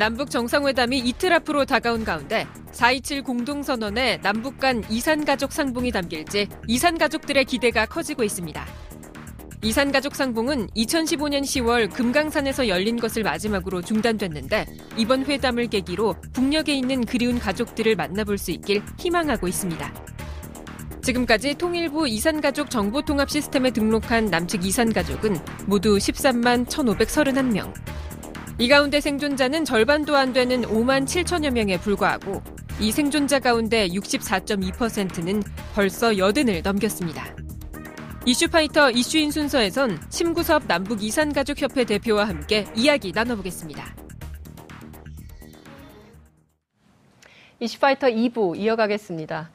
남북 정상회담이 이틀 앞으로 다가온 가운데 4.27 공동선언에 남북 간 이산가족 상봉이 담길지 이산가족들의 기대가 커지고 있습니다. 이산가족 상봉은 2015년 10월 금강산에서 열린 것을 마지막으로 중단됐는데 이번 회담을 계기로 북녘에 있는 그리운 가족들을 만나볼 수 있길 희망하고 있습니다. 지금까지 통일부 이산가족 정보통합 시스템에 등록한 남측 이산가족은 모두 13만 1,531명. 이 가운데 생존자는 절반도 안 되는 5만 7천여 명에 불과하고 이 생존자 가운데 64.2%는 벌써 여든을 넘겼습니다. 이슈파이터 이슈인 순서에선 심구섭 남북 이산가족협회 대표와 함께 이야기 나눠보겠습니다. 이슈파이터 2부 이어가겠습니다.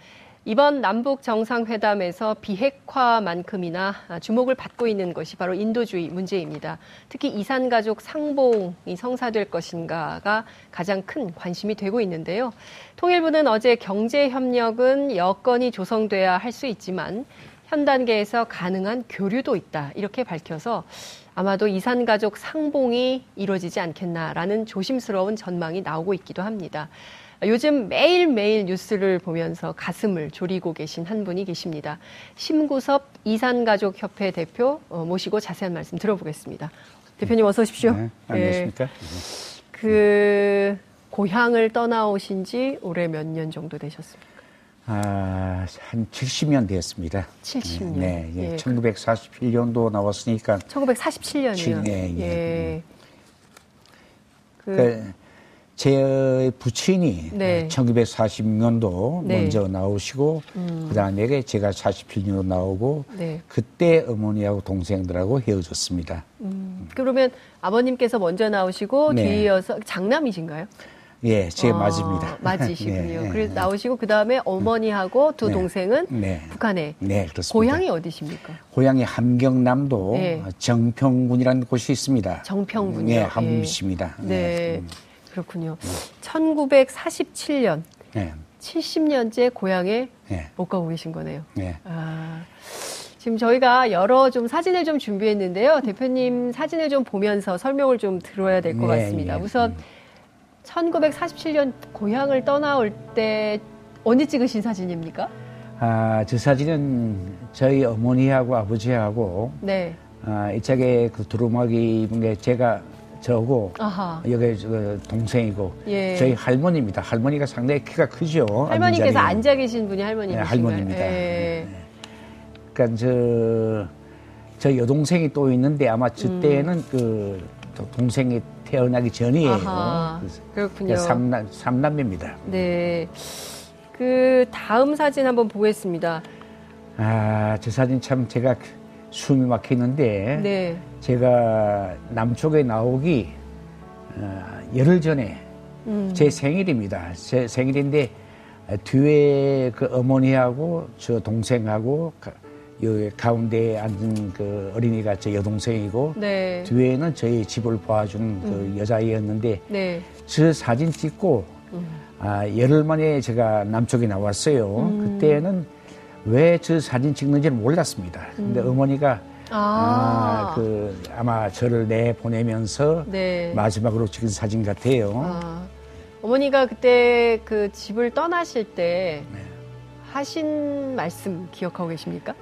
이번 남북 정상회담에서 비핵화만큼이나 주목을 받고 있는 것이 바로 인도주의 문제입니다. 특히 이산가족 상봉이 성사될 것인가가 가장 큰 관심이 되고 있는데요. 통일부는 어제 경제협력은 여건이 조성돼야 할 수 있지만 현 단계에서 가능한 교류도 있다. 이렇게 밝혀서 아마도 이산가족 상봉이 이루어지지 않겠나라는 조심스러운 전망이 나오고 있기도 합니다. 요즘 매일매일 뉴스를 보면서 가슴을 졸이고 계신 한 분이 계십니다. 심구섭 이산가족협회 대표 어, 모시고 자세한 말씀 들어보겠습니다. 대표님 어서 오십시오. 네, 안녕하십니까. 네. 그 고향을 떠나오신 지 올해 몇 년 정도 되셨습니까? 아, 한 70년 되었습니다. 70년. 네, 예. 예. 1947년도 나왔으니까. 1947년이요. 네, 예. 예. 그, 그 제 부친이 네. 1940년도 네. 먼저 나오시고 음. 그다음에 제가 47년도 나오고 네. 그때 어머니하고 동생들하고 헤어졌습니다. 음. 그러면 아버님께서 먼저 나오시고 네. 뒤이어서 장남이신가요? 예, 제 아, 맞습니다. 맞으시군요. 네. 그래서 나오시고 그 다음에 어머니하고 두 네. 동생은 네. 북한에. 네, 그렇습니다. 고향이 어디십니까? 고향이 함경남도 네. 정평군이라는 곳이 있습니다. 정평군요. 네, 함시입니다. 네. 네. 그렇군요. 1947년. 네. 70년째 고향에 네. 못 가고 계신 거네요. 네. 아, 지금 저희가 여러 좀 사진을 좀 준비했는데요. 대표님 사진을 좀 보면서 설명을 좀 들어야 될것 네, 같습니다. 네. 우선 1947년 고향을 떠나올 때 언제 찍으신 사진입니까? 아, 저 사진은 저희 어머니하고 아버지하고 네. 아, 이쪽에 그 두루마기 제가 저고 아하. 여기 저 동생이고 예. 저희 할머니입니다. 할머니가 상당히 키가 크죠. 할머니께서 앉아 계신 분이 할머니이신가요? 네, 할머니입니다. 예. 네. 그러니까 저, 저 여동생이 또 있는데 아마 저때는 음. 그 동생이 태어나기 전이에요. 아하. 그렇군요. 삼남, 삼남매입니다. 네. 그 다음 사진 한번 보겠습니다. 아, 저 사진 참 제가 숨이 막히는데 네. 제가 남쪽에 나오기 어, 열흘 전에 음. 제 생일입니다. 제 생일인데 뒤에 그 어머니하고 저 동생하고 여기 가운데 앉은 그 어린이가 제 여동생이고 네. 뒤에는 저희 집을 봐준 그 음. 여자애였는데 네. 저 사진 찍고 음. 아, 열흘 만에 제가 남쪽에 나왔어요. 음. 그때는 왜 저 사진 찍는지는 몰랐습니다. 근데 음. 어머니가 아. 아, 그 아마 저를 내 보내면서 네. 마지막으로 찍은 사진 같아요. 아. 어머니가 그때 그 집을 떠나실 때 네. 하신 말씀 기억하고 계십니까?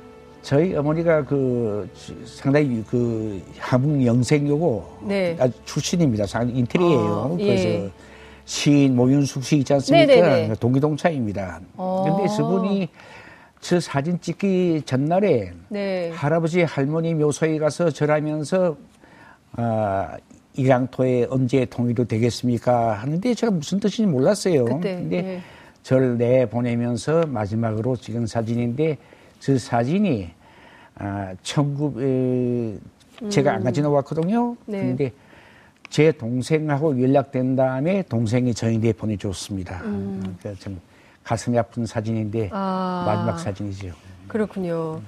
저희 어머니가 그 상당히 그 한국 영생이고 네. 출신입니다. 인테리어예요. 아, 그래서 예. 시인 모윤숙 씨 있지 않습니까? 네네네. 동기동차입니다. 그런데 어. 저분이 저 사진 찍기 전날에 네. 할아버지 할머니 묘소에 가서 절하면서 아, 이랑토에 언제 통일이 되겠습니까 하는데 제가 무슨 뜻인지 몰랐어요. 그때, 근데 네. 절 내보내면서 마지막으로 찍은 사진인데 그 사진이 아, 천구 에, 제가 음. 안 가지고 왔거든요. 네. 근데 제 동생하고 연락된 다음에 동생이 저희한테 보내줬습니다. 음. 그참 가슴이 아픈 사진인데 아. 마지막 사진이죠. 그렇군요.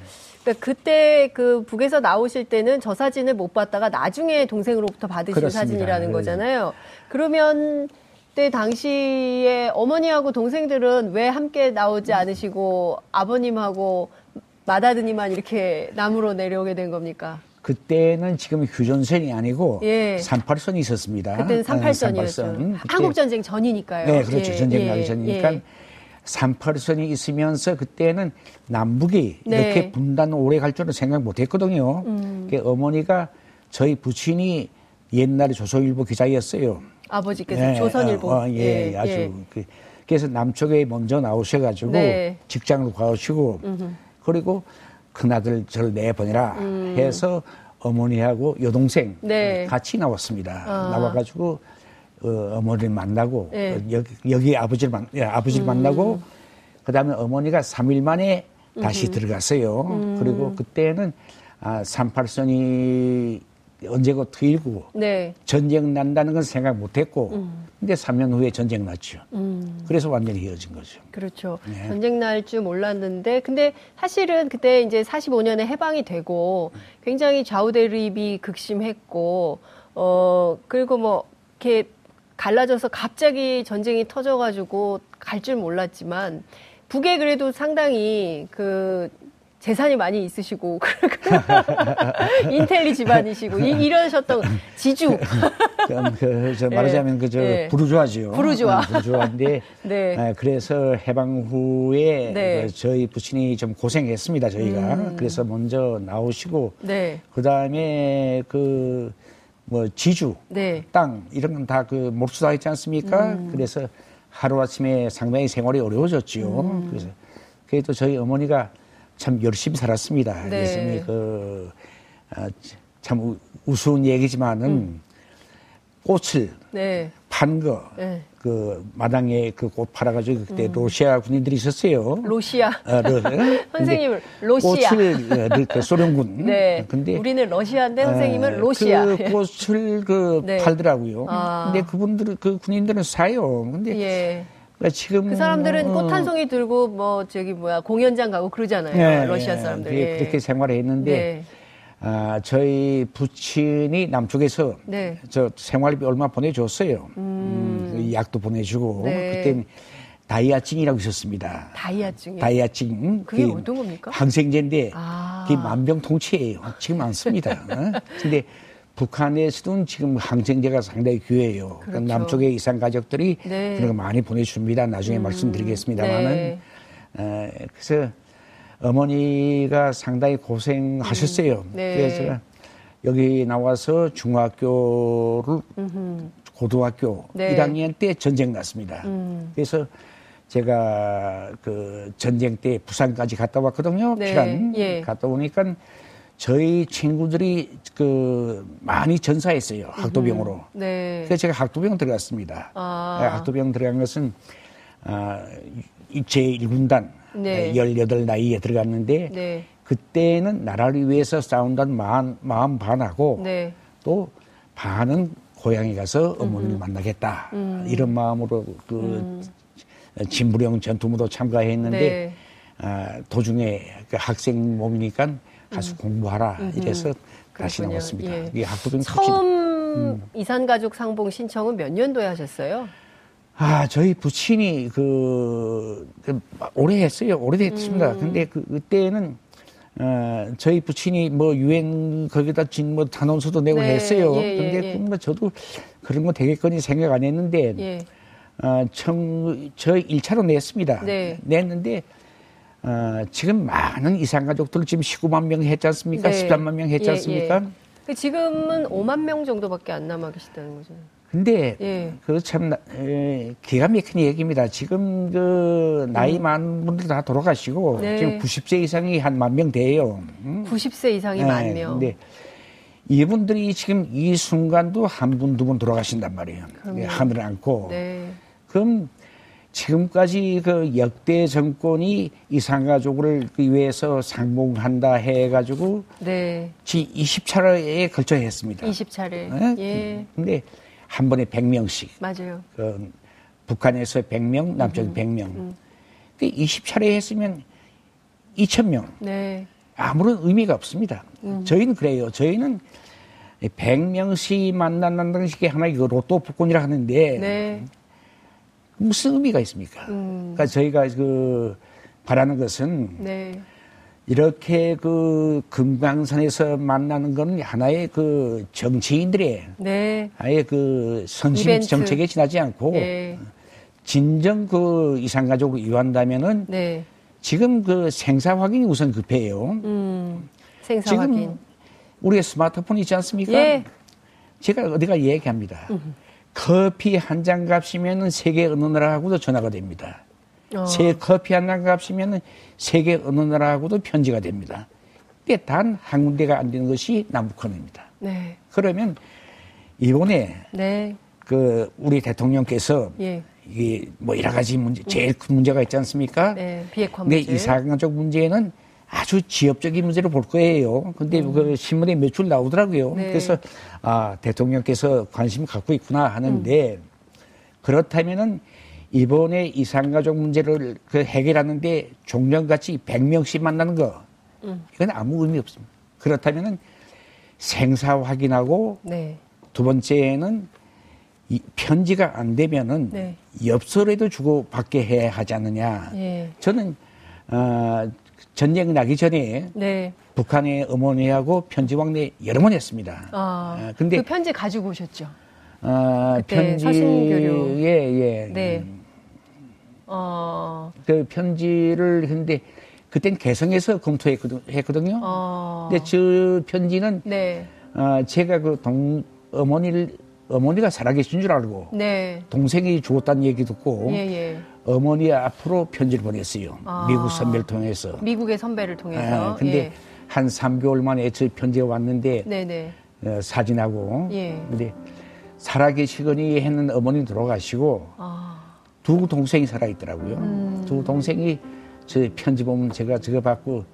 그러니까 그때 그 북에서 나오실 때는 저 사진을 못 봤다가 나중에 동생으로부터 받으신 그렇습니다. 사진이라는 네. 거잖아요. 그러면 그때 당시에 어머니하고 동생들은 왜 함께 나오지 않으시고 아버님하고 마다드니만 이렇게 남으로 내려오게 된 겁니까? 그때는 지금 휴전선이 아니고 예. 38선이 있었습니다. 그때는 38선이었죠. 어, 38선. 한국 전쟁 전이니까요. 네, 그렇죠. 예. 전쟁 나기 예. 전이니까 예. 38선이 있으면서 그때는 남북이 네. 이렇게 분단 오래 갈 줄은 생각 못 했거든요. 음. 어머니가 저희 부친이 옛날에 조선일보 기자였어요. 아버지께서 네, 조선일보. 어, 어, 예, 예, 아주. 예. 그, 그래서 남쪽에 먼저 나오셔가지고 네. 직장을 가시고 그리고 큰아들 저를 내보내라 음. 해서 어머니하고 여동생 네. 같이 나왔습니다. 아. 나와가지고 어, 머니를 만나고 네. 어, 여기, 여기 아버지를 만 예, 아버지를 음. 만나고 그다음에 어머니가 3일 만에 다시 음. 들어갔어요. 음. 그리고 그때는 아, 38선이 언제고 트일고 네. 전쟁 난다는 건 생각 못 했고 음. 근데 3년 후에 전쟁 났죠. 음. 그래서 완전히 헤어진 거죠. 그렇죠. 네. 전쟁 날 줄 몰랐는데 근데 사실은 그때 이제 45년에 해방이 되고 굉장히 좌우 대립이 극심했고 어 그리고 뭐 이렇게 갈라져서 갑자기 전쟁이 터져가지고 갈 줄 몰랐지만 북에 그래도 상당히 그 재산이 많이 있으시고 인텔리 집안이시고 이, 러셨던 지주. 그, 말하자면 그저 네. 부르주아지요. 부르주아. 네, 부르주아인데 네. 네. 그래서 해방 후에 네. 그 저희 부친이 좀 고생했습니다 저희가 음. 그래서 먼저 나오시고 네. 그 다음에 그 뭐 지주, 네. 땅 이런 건 다그 몹수다 했지 않습니까? 음. 그래서 하루 아침에 상당히 생활이 어려워졌지요. 음. 그래서 그래도 저희 어머니가 참 열심히 살았습니다. 네. 그래서 그, 아, 참 우스운 얘기지만은 음. 꽃을 네. 판 거, 네. 그 마당에 그 꽃 팔아가지고 그때 음. 로시아 군인들이 있었어요. 로시아. 어, 러, 선생님은 로시아. 꽃을 그, 그 소련군. 네. 근데 우리는 러시아인데 선생님은 어, 로시아. 그 꽃을 그 네. 팔더라고요. 아. 근데 그분들 그 군인들은 사요. 근데 예. 그러니까 지금 그 사람들은 꽃 한 송이 들고 뭐 저기 뭐야 공연장 가고 그러잖아요. 네, 러시아 사람들. 예. 그렇게 생활을 했는데 네. 아, 저희 부친이 남쪽에서 네. 저 생활비 얼마 보내줬어요. 음. 음, 그 약도 보내주고 네. 그때 다이아증이라고 있었습니다. 다이아증. 다이아증. 그게 어떤 겁니까? 항생제인데 아. 그게 만병통치예요. 지금 많습니다. 어? 근데 북한에서는 지금 항생제가 상당히 귀해요. 그러니까 그렇죠. 남쪽의 이산 가족들이 네. 그런 거 많이 보내줍니다. 나중에 음. 말씀드리겠습니다만은 네. 어, 그래서 어머니가 상당히 고생하셨어요. 음. 네. 그래서 여기 나와서 중학교를 음흠. 고등학교 네. 1학년 때 전쟁 났습니다. 음. 그래서 제가 그 전쟁 때 부산까지 갔다 왔거든요. 네. 피란 예. 갔다 오니까 저희 친구들이 그 많이 전사했어요 학도병으로. 네. 그래서 제가 학도병 들어갔습니다. 아. 네, 학도병 들어간 것은 아, 제 1군단 네. 18 나이에 들어갔는데 네. 그때는 나라를 위해서 싸운다는 마음, 마음 반하고 네. 또 반은 고향에 가서 어머니를 음. 만나겠다 음. 이런 마음으로 그 음. 진부령 전투무도 참가했는데 네. 아, 도중에 그 학생 몸이니까 가서 음. 공부하라 음흠. 이래서 다시 그렇군요. 나왔습니다. 예. 이 학부병 처음 음. 이산가족 상봉 신청은 몇 년도에 하셨어요? 아, 저희 부친이 그, 그 오래 했어요. 오래됐습니다. 음. 근데 그, 그때는 어, 저희 부친이 뭐 유엔 거기다 진뭐 단원서도 내고 네, 했어요. 예, 예, 근데 예. 뭐 저도 그런 거 되겠거니 생각 안 했는데 예. 어, 청, 저 1차로 냈습니다. 네. 냈는데 어, 지금 많은 이산 가족들 지금 19만 명 했지 않습니까? 네. 13만 명 했지 예, 않습니까? 예, 예. 지금은 5만 명 정도밖에 안 남아 계시다는 거죠. 근데 예. 그참 기가 막힌 얘기입니다. 지금 그 나이 음. 많은 분들 다 돌아가시고 네. 지금 90세 이상이 한 만 명 돼요. 음? 90세 이상이 네. 만 명. 근데 이분들이 지금 이 순간도 한 분, 두 분 돌아가신단 말이에요. 하늘을 안고. 네. 그럼 지금까지 그 역대 정권이 이산가족을 위해서 상봉한다 해가지고 네. 지 20차례에 걸쳐 했습니다. 20차례. 네? 예. 근데 한 번에 100명씩. 맞아요. 그 북한에서 100명, 남쪽에 음. 100명. 음. 그 20차례 했으면 2,000명. 네. 아무런 의미가 없습니다. 음. 저희는 그래요. 저희는 100명씩 만난다는 게 하나의 그 로또 복권이라 하는데 네. 무슨 의미가 있습니까? 음. 그러니까 저희가 그 바라는 것은 네. 이렇게 그 금강산에서 만나는 건 하나의 그 정치인들의 네. 아예 그 선심 이벤트. 정책에 지나지 않고 네. 진정 그 이산가족을 이완다면은 네. 지금 그 생사 확인이 우선 급해요. 음, 생사 지금 확인. 우리의 스마트폰 있지 않습니까? 예. 제가 어디가 얘기합니다. 음. 커피 한 잔 값이면은 세계 어느 나라하고도 전화가 됩니다. 어. 세 커피 한 잔 값이면은 세계 어느 나라하고도 편지가 됩니다. 근데 단 한 군데가 안 되는 것이 남북한입니다. 네. 그러면 이번에 네. 그 우리 대통령께서 예. 이게 뭐 여러 가지 문제, 제일 큰 문제가 있지 않습니까? 네, 비핵화 문제. 근데 이사가족 문제는 아주 지역적인 문제로 볼 거예요. 근데 음. 그 신문에 몇 줄 나오더라고요. 네. 그래서 아 대통령께서 관심 갖고 있구나 하는데 음. 그렇다면은 이번에 이산가족 문제를 그 해결하는데 종년같이 100명씩 만나는 거 음. 이건 아무 의미 없습니다. 그렇다면은 생사 확인하고 네. 두 번째는 이 편지가 안 되면은 네. 엽서라도 주고 받게 해야 하지 않느냐. 예. 저는 어, 전쟁 나기 전에 네. 북한의 어머니하고 편지 왕래 여러 번 했습니다. 아, 어, 근데 그 편지 가지고 오셨죠? 어, 편지 예, 예. 네. 음, 어. 그 편지를 했는데 그땐 개성에서 검토했거든요. 어. 근데 저 편지는 네. 어, 제가 그 동 어머니를 어머니가 살아계신 줄 알고 네. 동생이 죽었다는 얘기 듣고 예, 예. 어머니 앞으로 편지를 보냈어요. 아. 미국 선배를 통해서. 미국의 선배를 통해서. 아, 근데 예. 한 3개월 만에 저 편지가 왔는데 네네. 어, 사진하고. 예. 근데 살아계시거니 했는 어머니 돌아가시고 아. 두 동생이 살아있더라고요. 음. 두 동생이 저 편지 보면 제가 저거 받고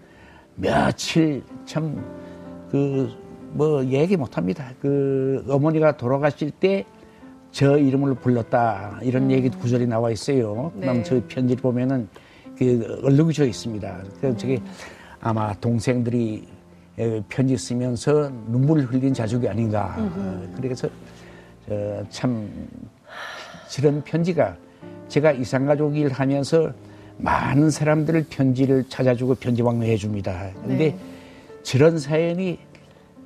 며칠 참 그 뭐 얘기 못 합니다. 그 어머니가 돌아가실 때 저 이름을 불렀다 이런 음. 얘기 구절이 나와 있어요. 네. 그다음 저 편지를 보면은 그 얼룩이 져 있습니다. 그래서 저게 음. 아마 동생들이 편지 쓰면서 눈물을 흘린 자족이 아닌가. 음흠. 그래서 참 저런 편지가 제가 이산가족 일 하면서 많은 사람들을 편지를 찾아주고 편지 왕래해 줍니다. 근데 네. 저런 사연이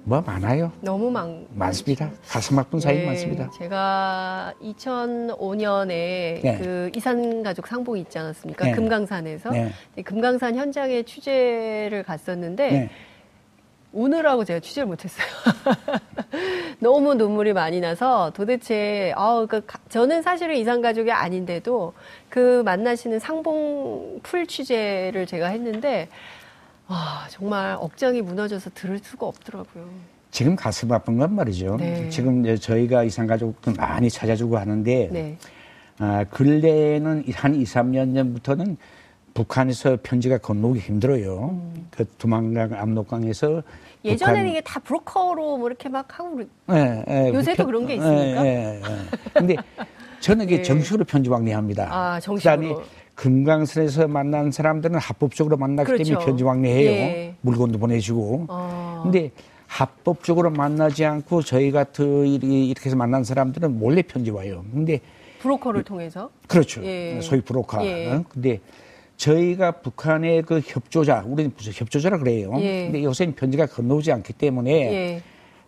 뭐 많아요. 너무 많 많습니다. 가슴 아픈 사연 네, 많습니다. 제가 2005년에 네. 그 이산 가족 상봉이 있지 않았습니까? 네. 금강산에서 네. 금강산 현장에 취재를 갔었는데 네. 오늘하고 제가 취재를 못했어요. 너무 눈물이 많이 나서 도대체 아, 그 저는 사실은 이산 가족이 아닌데도 그 만나시는 상봉 풀 취재를 제가 했는데 아, 정말 억장이 무너져서 들을 수가 없더라고요. 지금 가슴 아픈 건 말이죠. 네. 지금 저희가 이산가족도 많이 찾아주고 하는데, 네. 아, 근래에는 한 2, 3년 전부터는 북한에서 편지가 건너기 힘들어요. 음. 그 두만강 압록강에서 예전에는 북한... 이게 다 브로커로 뭐 이렇게 막 하고 네, 네, 요새도 그 그런 게 있습니까? 네, 네, 네. 근데 저는 이게 네. 정식으로 편지 왕래합니다. 아, 정식으로. 그다음에 금강산에서 만난 사람들은 합법적으로 만나기 그렇죠. 때문에 편지 왕래해요. 예. 물건도 보내주고. 어. 근데 합법적으로 만나지 않고 저희 같은 이렇게 해서 만난 사람들은 몰래 편지 와요. 근데 브로커를 통해서 그렇죠. 예. 소위 브로커. 예. 어? 근데 저희가 북한의 그 협조자, 우리는 무슨 협조자라 그래요. 예. 근데 요새는 편지가 건너오지 않기 때문에 예.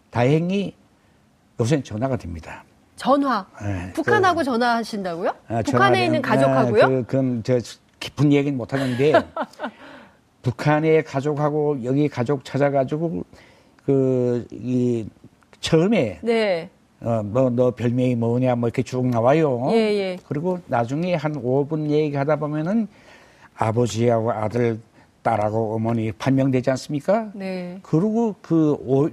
다행히 요새는 전화가 됩니다. 전화. 네, 북한하고 그, 전화하신다고요? 아, 북한에 있는 가족하고요? 아, 그, 그건 저 깊은 얘기는 못 하는데 북한의 가족하고 여기 가족 찾아가지고 그 이 처음에 네. 어, 뭐, 너 별명이 뭐냐, 뭐, 이렇게 쭉 나와요. 예, 예. 그리고 나중에 한 5분 얘기하다 보면은 아버지하고 아들, 딸하고 어머니 판명되지 않습니까? 네. 그리고 그 오,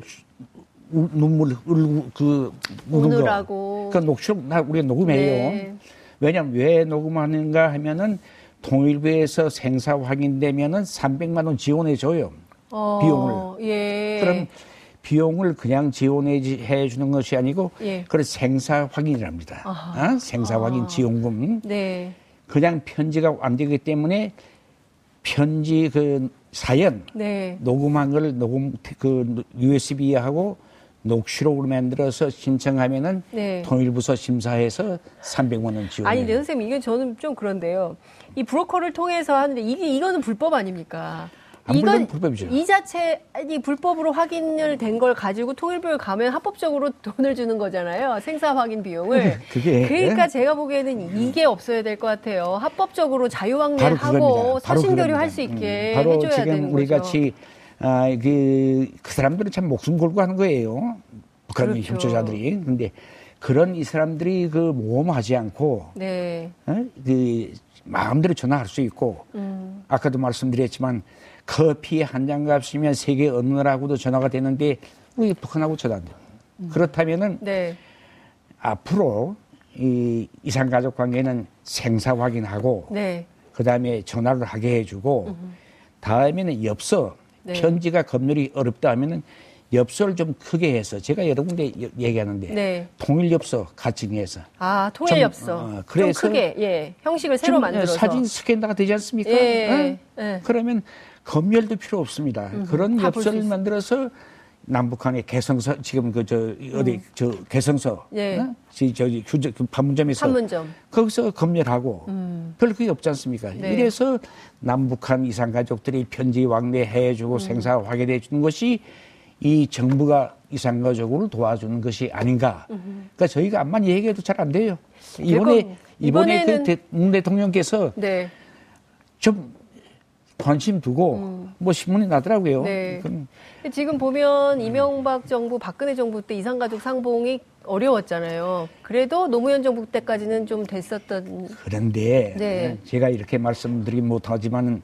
눈물 흘고 그 우느라고 그 녹취록 나 우리가 녹음해요. 네. 왜냐면 왜 녹음하는가 하면은 통일부에서 생사 확인되면은 300만 원 지원해 줘요. 어, 비용을. 예. 그럼 비용을 그냥 지원해 주는 것이 아니고 예. 그걸 생사 확인이랍니다. 어? 생사 확인 지원금. 네. 그냥 편지가 안 되기 때문에 편지 그 사연 네. 녹음한 걸 녹음 그 USB하고 녹취록으로 만들어서 신청하면은 네. 통일부서 심사해서 300만 원 지원. 아니, 네, 선생님 이게 저는 좀 그런데요. 이 브로커를 통해서 하는데 이게 이거는 불법 아닙니까? 이건 불법이죠. 이 자체이 불법으로 확인을 된 걸 가지고 통일부에 가면 합법적으로 돈을 주는 거잖아요. 생사 확인 비용을. 그게 그러니까 예? 제가 보기에는 이게 없어야 될 것 같아요. 합법적으로 자유왕래하고 서신교류 할 수 있게 음, 바로 해줘야 지금 되는 우리 같이 아, 그, 그 사람들은 참 목숨 걸고 하는 거예요. 북한의 그렇죠. 협조자들이. 근데 그런 이 사람들이 그 모험하지 않고 네. 어? 그 마음대로 전화할 수 있고 음. 아까도 말씀드렸지만 커피 한 잔 값이면 세계 어느 나라하고도 전화가 되는데 우리 북한하고 전화 안 돼요. 음. 그렇다면은 네. 앞으로 이 이산 가족 관계는 생사 확인하고 네. 그다음에 전화를 하게 해주고 음. 다음에는 엽서 네. 편지가 검열이 어렵다 하면은 엽서를 좀 크게 해서 제가 여러 군데 얘기하는데 네. 통일 엽서 같이 내서 아 통일 엽서 어, 그래서 좀 크게 예 형식을 새로 만들어서 사진 스캔다가 되지 않습니까? 예, 어? 예. 그러면 검열도 필요 없습니다. 음, 그런 엽서를 만들어서 남북한의 개성서 지금 그 저 어디 음. 저 개성서 예. 어? 저기 휴저 그 판문점에서 판문점. 거기서 검열하고 음. 별 그게 없지 않습니까? 네. 이래서 남북한 이산 가족들이 편지 왕래해 주고 음. 생사 확인해 주는 것이 이 정부가 이산 가족을 도와주는 것이 아닌가. 음. 그러니까 저희가 암만 얘기해도 잘 안 돼요. 이번에 이번에 그 대통령께서 네. 좀 관심 두고 음. 뭐 신문이 나더라고요. 네. 지금 보면 이명박 정부, 박근혜 정부 때 이산가족 상봉이 어려웠잖아요. 그래도 노무현 정부 때까지는 좀 됐었던. 그런데 네. 제가 이렇게 말씀드리긴 못하지만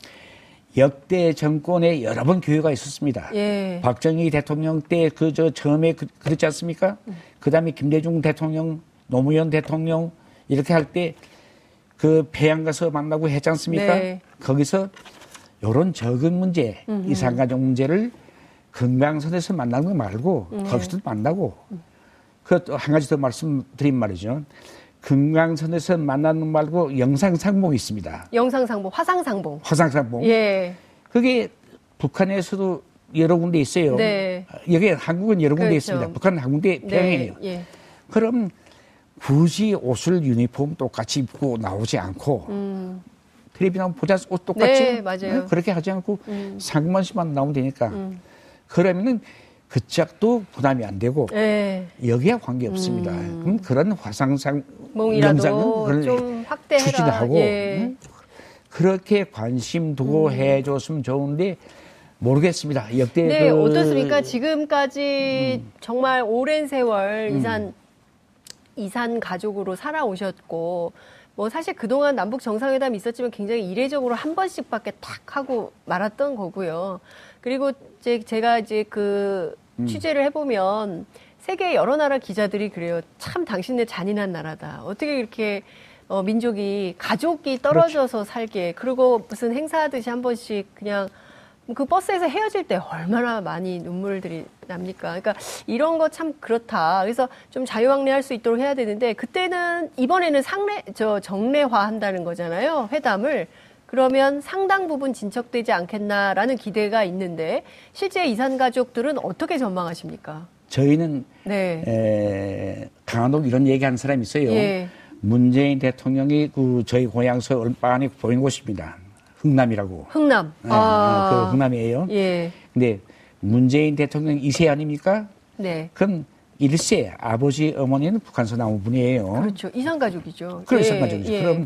역대 정권에 여러 번 기회가 있었습니다. 예. 박정희 대통령 때 그 저 처음에 그, 렇지 않습니까? 음. 그 다음에 김대중 대통령, 노무현 대통령 이렇게 할 때 그 배양 가서 만나고 했지 않습니까? 네. 거기서 요런 적은 문제, 음흠. 이산가족 문제를 금강선에서 만나는 거 말고 네. 거기서도 만나고 그한 가지 더 말씀드린 말이죠. 금강선에서 만나는 말고 영상상봉이 있습니다. 영상상봉, 화상상봉. 화상상봉. 예. 그게 북한에서도 여러 군데 있어요. 네. 여기 한국은 여러 군데 그렇죠. 있습니다. 북한은 한 군데 평행해요. 네. 예. 그럼 굳이 옷을 유니폼 똑같이 입고 나오지 않고 음. 텔레비 나오면 보자 옷 똑같이 네, 맞아요. 그렇게 하지 않고 음. 상만 씨만 나오면 되니까 음. 그러면은 그 짝도 부담이 안 되고 네. 여기에 관계 없습니다. 음. 그럼 그런 화상상 영상은 좀 추진하고 예. 응? 그렇게 관심 두고 음. 해줬으면 좋은데 모르겠습니다. 역대 네 그... 어떻습니까? 지금까지 음. 정말 오랜 세월 음. 이산 이산 가족으로 살아오셨고 뭐 사실 그동안 남북 정상회담이 있었지만 굉장히 이례적으로 한 번씩밖에 탁 하고 말았던 거고요. 그리고 이제 제가 이제 그 음. 취재를 해보면 세계 여러 나라 기자들이 그래요. 참 당신네 잔인한 나라다. 어떻게 이렇게 어, 민족이 가족이 떨어져서 그렇지. 살게 그리고 무슨 행사하듯이 한 번씩 그냥 그 버스에서 헤어질 때 얼마나 많이 눈물들이 납니까? 그러니까 이런 거 참 그렇다. 그래서 좀 자유왕래할 수 있도록 해야 되는데 그때는 이번에는 상례 저 정례화 한다는 거잖아요. 회담을 그러면 상당 부분 진척되지 않겠나라는 기대가 있는데 실제 이산 가족들은 어떻게 전망하십니까? 저희는 네. 에, 강한옥 이런 얘기하는 사람이 있어요. 예. 문재인 대통령이 그 저희 고향서 얼마나 보인 곳입니다. 흥남이라고. 흥남. 네, 아. 그 흥남이에요. 예. 근데 문재인 대통령 2세 아닙니까? 네. 그럼 1세 아버지 어머니는 북한서 나온 분이에요. 그렇죠. 이산가족이죠. 그런 예. 이산가족이죠. 예. 그럼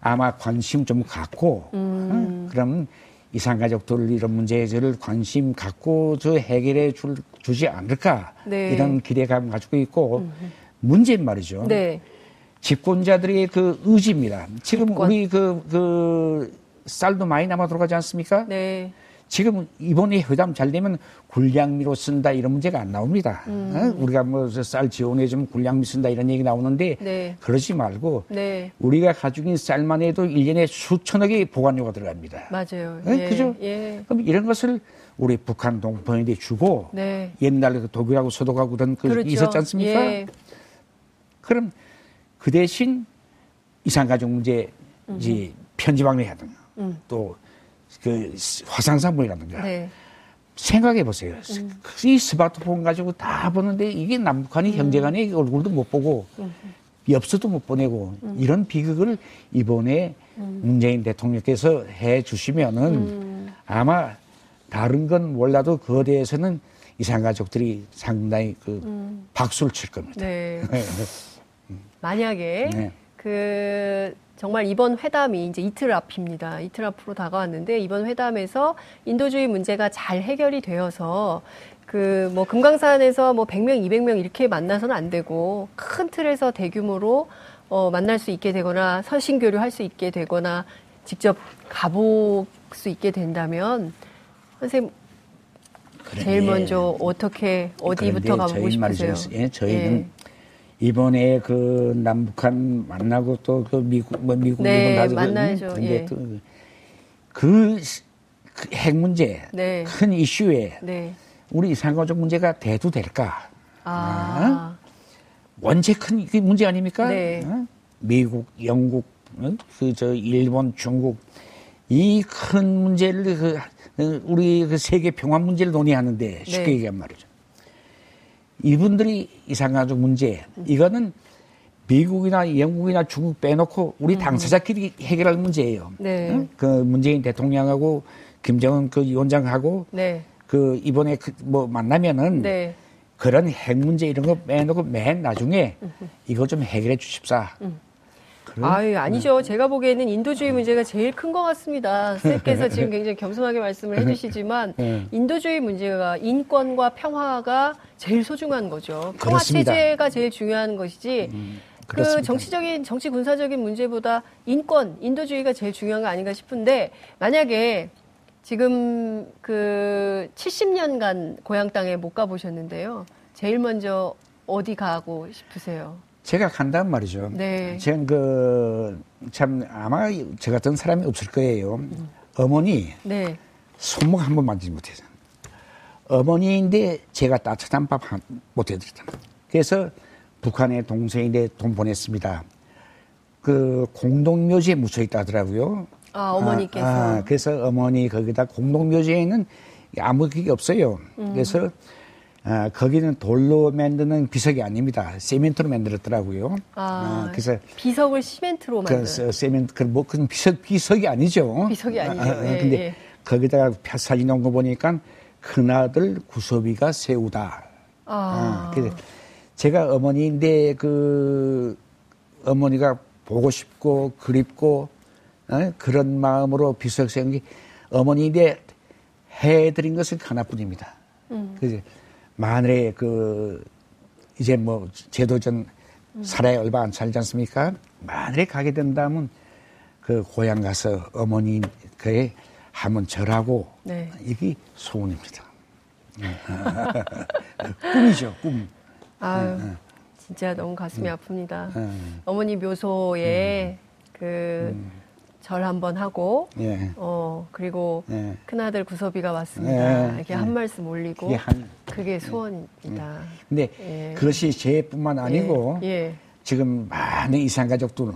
아마 관심 좀 갖고 음. 응? 그럼 이산가족들 이런 문제를 관심 갖고 저 해결해 줄, 주지 않을까 네. 이런 기대감 가지고 있고 음. 문제는 말이죠. 네. 집권자들의 그 의지입니다. 지금 집권. 우리 그, 그 쌀도 많이 남아 들어가지 않습니까? 네. 지금 이번에 회담 잘 되면 굴량미로 쓴다 이런 문제가 안 나옵니다. 음. 어? 우리가 뭐 쌀 지원해 좀 굴량미 쓴다 이런 얘기 나오는데 네. 그러지 말고 네. 우리가 가지고 있는 쌀만 해도 1년에 수천억의 보관료가 들어갑니다. 맞아요. 어? 예. 그죠? 예. 그럼 이런 것을 우리 북한 동포인데 주고 네. 옛날에 그 독일하고 서독하고 그런 그 그렇죠. 있었지 않습니까? 예. 그럼 그 대신 이산가족 문제 이제 편지방해하든가 음. 또그 화상상봉이라든가 네. 생각해 보세요. 음. 이 스마트폰 가지고 다 보는데 이게 남북한이 음. 형제간의 얼굴도 못 보고 음. 엽서도 못 보내고 음. 이런 비극을 이번에 음. 문재인 대통령께서 해 주시면은 아마 다른 건 몰라도 그에 대해서는 이산 가족들이 상당히 그 음. 박수를 칠 겁니다. 네. 만약에 네. 그 정말 이번 회담이 이제 이틀 앞입니다. 이틀 앞으로 다가왔는데 이번 회담에서 인도주의 문제가 잘 해결이 되어서 그 뭐 금강산에서 뭐 100명, 200명 이렇게 만나서는 안 되고 큰 틀에서 대규모로 어 만날 수 있게 되거나 서신 교류할 수 있게 되거나 직접 가볼 수 있게 된다면 선생님 제일 먼저 어떻게 어디부터 가보고 싶으세요? 예, 저희는 예. 이번에 그 남북한 만나고 또 그 미국 뭐 미국 네, 일본 만나야죠. 근데 예. 또그 그핵 문제 네. 큰 이슈에 네. 우리 이산가족 문제가 대두 될까? 아. 어? 원체 큰 문제 아닙니까? 네. 어? 미국, 영국, 어? 그저 일본, 중국 이 큰 문제를 그 어, 우리 그 세계 평화 문제를 논의하는데 쉽게 네. 얘기한 말이죠. 이분들이 이산가족 문제 이거는 미국이나 영국이나 중국 빼놓고 우리 음. 당사자끼리 해결할 문제예요. 네. 응? 그 문재인 대통령하고 김정은 그 위원장하고 네. 그 이번에 그 뭐 만나면은 네. 그런 핵 문제 이런 거 빼놓고 맨 나중에 이거 좀 해결해 주십사. 음. 아유, 아니죠. 제가 보기에는 인도주의 문제가 제일 큰 것 같습니다. 쌤께서 지금 굉장히 겸손하게 말씀을 해주시지만 네. 인도주의 문제가 인권과 평화가 제일 소중한 거죠. 평화 체제가 제일 중요한 것이지. 음, 그 정치적인 정치 군사적인 문제보다 인권, 인도주의가 제일 중요한 거 아닌가 싶은데 만약에 지금 그 70년간 고향 땅에 못 가보셨는데요. 제일 먼저 어디 가고 싶으세요? 제가 간단 말이죠. 네. 저는 그, 참, 아마 저 같은 사람이 없을 거예요. 음. 어머니. 네. 손목 한 번 만지지 못해서. 어머니인데 제가 따뜻한 밥 못 해드렸다. 그래서 북한의 동생인데 돈 보냈습니다. 그 공동묘지에 묻혀 있다 하더라고요. 아, 어머니께서. 아, 아, 그래서 어머니 거기다 공동묘지에는 아무 그게 없어요. 음. 그래서 아, 거기는 돌로 만드는 비석이 아닙니다. 세멘트로 만들었더라고요. 아, 아 그래서 비석을 시멘트로 만든. 그 세멘트 그뭐 그 비석 비석이 아니죠. 비석이 아니죠. 아, 아, 예, 근데 예. 거기다가 사진 놓은 거 보니까 큰아들 구섭이가 세우다. 아. 아 그래서 제가 어머니인데 그 어머니가 보고 싶고 그립고 어? 그런 마음으로 비석 세운 게 어머니인데 해드린 것은 하나뿐입니다. 음. 그래서 만일에 그 이제 뭐 제도전 살아야 얼마 안 살지 않습니까? 만일에 가게 된다면 그 고향 가서 어머니 그에 한번 절하고 네. 이게 소원입니다. 꿈이죠, 꿈. 아유, 네, 네. 진짜 너무 가슴이 음. 아픕니다. 음. 어머니 묘소에 음. 그 음. 절 한번 하고 예. 어 그리고 예. 큰아들 구섭이가 왔습니다. 예. 이렇게 한 예. 말씀 올리고 그게, 한, 그게 소원입니다. 예. 근데 예. 그것이 제뿐만 아니고 지금 많은 이산 가족들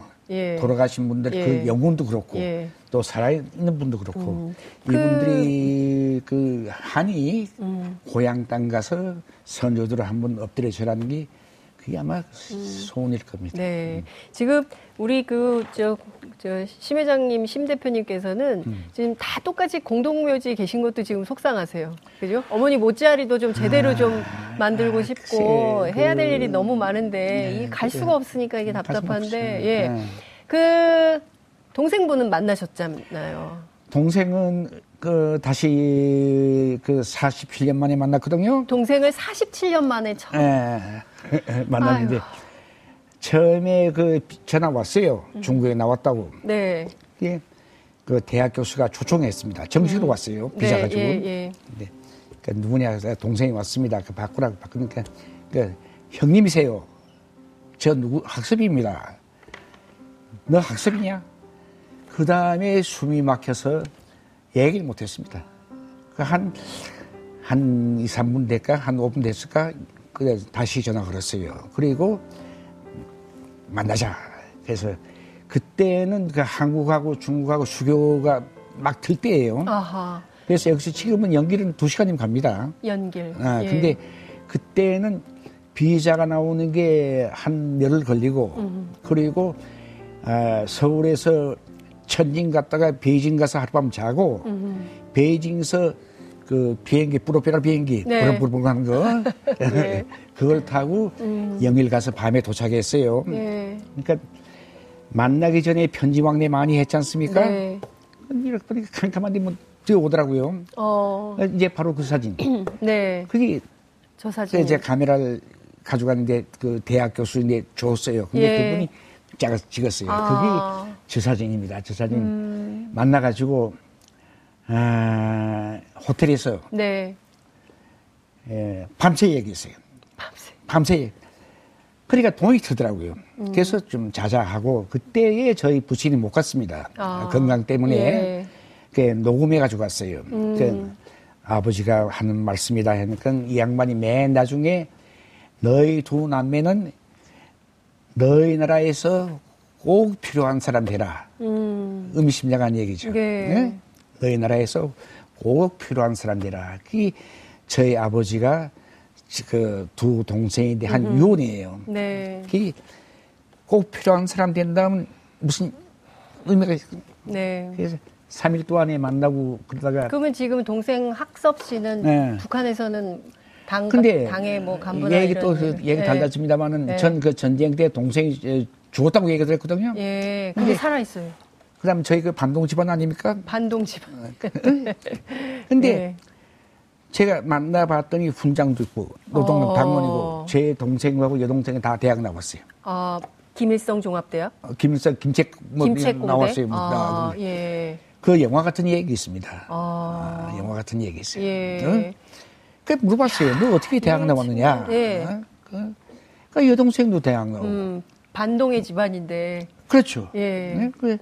돌아가신 분들 그 영혼도 그렇고 또 살아있는 분도 그렇고 음. 이분들이 그, 그 한이 음. 고향 땅 가서 선조들을 한번 엎드려 절하는 게 그게 아마 음. 소원일 겁니다. 네. 음. 지금 우리 그, 저, 저, 심 회장님, 심 대표님께서는 음. 지금 다 똑같이 공동묘지 계신 것도 지금 속상하세요. 그죠? 어머니 모찌아리도 좀 제대로 아, 좀 만들고 아, 싶고 글쎄, 해야 될 그, 일이 너무 많은데 네, 이게 갈 수가 없으니까 이게 답답한데, 예. 네. 그, 동생분은 만나셨잖아요. 동생은 그 다시 그 47년 만에 만났거든요. 동생을 47년 만에 처음. 네. 만났는데 아유. 처음에 그 전화 왔어요. 음. 중국에 나왔다고. 네. 예. 그 대학 교수가 초청했습니다. 정식으로 음. 왔어요. 비자 네, 가지고. 예, 예. 네. 그 누구냐 동생이 왔습니다. 그 바꾸라고 바꾸니까 그 형님이세요. 저 누구 학습입니다. 너 학습이냐? 그 다음에 숨이 막혀서 얘기를 못 했습니다. 그 한, 한 2, 3분 될까? 한 5분 됐을까? 그래 다시 전화 걸었어요. 그리고 만나자. 그래서 그때는 그 한국하고 중국하고 수교가 막 들 때예요. 아하. 그래서 역시 지금은 연기는 두 시간이면 갑니다. 연길. 아, 예. 근데 그때는 비자가 나오는 게 한 열흘 걸리고 음. 그리고 아, 서울에서 천진 갔다가 베이징 가서 하룻밤 자고 음. 베이징에서 그 비행기 프로페러 비행기 네. 부릉부릉 하는 거 네. 그걸 타고 음. 영일 가서 밤에 도착했어요. 네. 그러니까 만나기 전에 편지 왕래 많이 했지 않습니까? 네. 이렇게 보니까 캄캄한데 뭐 뛰어오더라고요. 어. 이제 바로 그 사진. 네. 그게 저 사진. 이제 카메라를 가져갔는데 그 대학 교수인데 줬어요. 근데 예. 그분이 짝 찍었어요. 아. 그게 저 사진입니다. 저 사진 음. 만나가지고 아, 호텔에서 네. 예, 밤새 얘기했어요. 밤새. 밤새. 그러니까 돈이 들더라고요. 음. 그래서 좀 자자하고 그때에 저희 부친이 못 갔습니다. 아. 건강 때문에 예. 그 녹음해가지고 왔어요. 음. 그 아버지가 하는 말씀이다 하니까 이 양반이 맨 나중에 너희 두 남매는 너희 나라에서 꼭 필요한 사람 되라. 음. 의미심장한 얘기죠. 네. 네? 너희 나라에서 꼭 필요한 사람 되라. 그게 저희 아버지가 그 두 동생에 대한 음. 유언이에요. 네. 그게 꼭 필요한 사람 된다면 무슨 의미가 있어. 네. 그래서 3일 동안에 만나고 그러다가 그러면 지금 동생 학섭 씨는 네. 북한에서는 당, 근데 당의 뭐 간부나 얘기 또 그 얘기 네. 달라집니다만은 네. 전그 전쟁 때 동생이 죽었다고 얘기 들었거든요. 예, 근데 살아 있어요. 그다음 저희 그 반동 집안 아닙니까? 반동 집안. 어, 근데 네. 제가 만나봤더니 훈장도 있고 노동당 어... 당원이고 제 동생하고 여동생이 다 대학 나왔어요. 아 김일성 종합대학? 어, 김일성 김책 뭐 김책공대? 나왔어요. 뭐 아, 예. 그 영화 같은 얘기 있습니다. 아, 아 영화 같은 얘기 있어요. 예. 어? 그 물어봤어요. 너 어떻게 대학 나왔느냐? 예. 어? 그, 그 여동생도 대학 나오고. 음, 반동의 집안인데. 그렇죠. 예. 네? 그,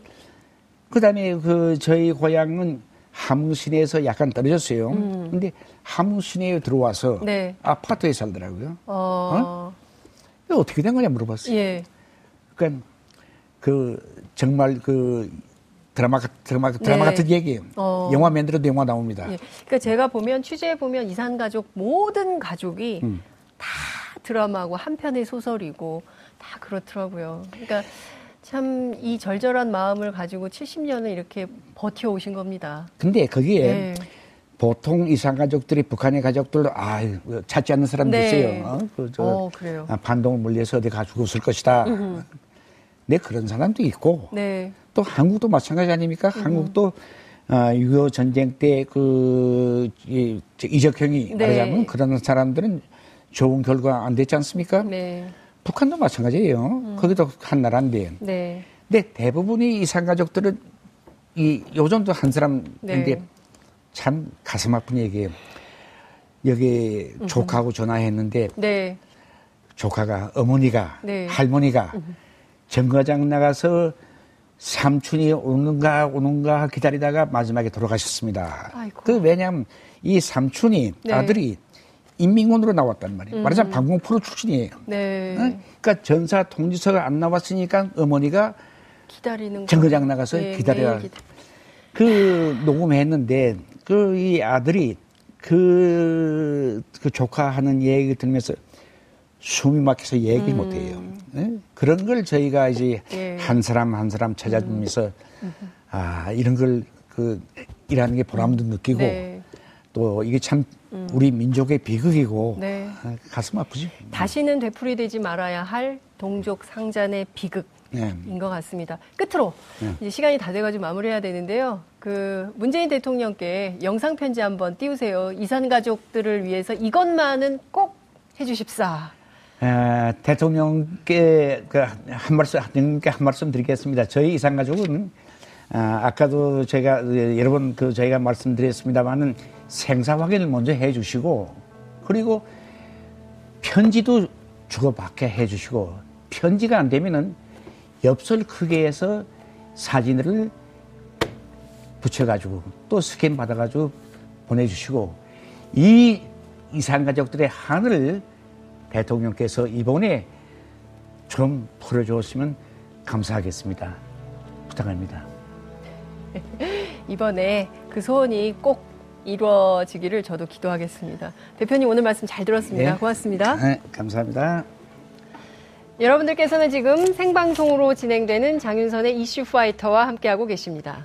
그 다음에 그 저희 고향은 함흥시내에서 약간 떨어졌어요. 음. 근데 함흥시내에 들어와서 네. 아파트에 살더라고요. 어. 어? 어떻게 된 거냐 물어봤어요. 예. 그러니까 그 정말 그 드라마 드라마 드라마 네. 같은 얘기예요. 어. 영화 만들어도 영화 나옵니다. 예. 그러니까 제가 보면 취재해 보면 이산 가족 모든 가족이 음. 다 드라마고 한 편의 소설이고 다 그렇더라고요. 그러니까 참 이 절절한 마음을 가지고 70년을 이렇게 버텨 오신 겁니다. 근데 거기에 네. 보통 이산 가족들이 북한의 가족들도 아 찾지 않는 사람도 네. 있어요. 어? 그, 저, 어, 그래요. 아, 반동을 물려서 어디 가지고 있을 것이다. 네 그런 사람도 있고. 네. 또 한국도 마찬가지 아닙니까? 음. 한국도 아, 6.25 전쟁 때 그, 이, 이적형이 네. 말하자면 그런 사람들은 좋은 결과 안 됐지 않습니까? 네. 북한도 마찬가지예요. 음. 거기도 한 나라인데. 네. 근데 대부분이 이산 가족들은 이 요즘도 한 사람인데 네. 참 가슴 아픈 얘기예요. 여기. 조카하고 전화했는데 네. 조카가 어머니가 네. 할머니가 정거장 나가서 삼촌이 오는가 오는가 기다리다가 마지막에 돌아가셨습니다. 아이고. 그 왜냐하면 이 삼촌이 네. 아들이 인민군으로 나왔단 말이에요. 음. 말하자면 방공프로 출신이에요. 네. 어? 그러니까 전사 통지서가 안 나왔으니까 어머니가 기다리는 정거장 나가서 네, 기다려야. 네, 그 녹음했는데 그 이 아들이 그, 그 조카 하는 얘기 들으면서 숨이 막혀서 얘기 음. 못해요. 네? 그런 걸 저희가 이제 예. 한 사람 한 사람 찾아주면서 음. 아 이런 걸 그 일하는 게 보람도 느끼고 네. 또 이게 참 음. 우리 민족의 비극이고 네. 아, 가슴 아프지. 다시는 되풀이되지 말아야 할 동족 상잔의 비극. 네. 인것 같습니다. 끝으로 네. 이제 시간이 다 돼가지고 마무리해야 되는데요. 그 문재인 대통령께 영상 편지 한번 띄우세요. 이산 가족들을 위해서 이것만은 꼭 해주십사. 에, 대통령께 그 한 말씀, 한 말씀 드리겠습니다. 저희 이산가족은 아, 아까도 제가 여러 번 그 저희가 말씀드렸습니다만은 생사 확인을 먼저 해주시고 그리고 편지도 주고받게 해주시고 편지가 안 되면은 엽서를 크게 해서 사진을 붙여가지고 또 스캔 받아가지고 보내주시고 이 이산 가족들의 하늘을 대통령께서 이번에 좀 풀어주었으면 감사하겠습니다. 부탁합니다. 이번에 그 소원이 꼭 이루어지기를 저도 기도하겠습니다. 대표님 오늘 말씀 잘 들었습니다. 네. 고맙습니다. 네, 감사합니다. 여러분들께서는 지금 생방송으로 진행되는 장윤선의 이슈 파이터와 함께하고 계십니다.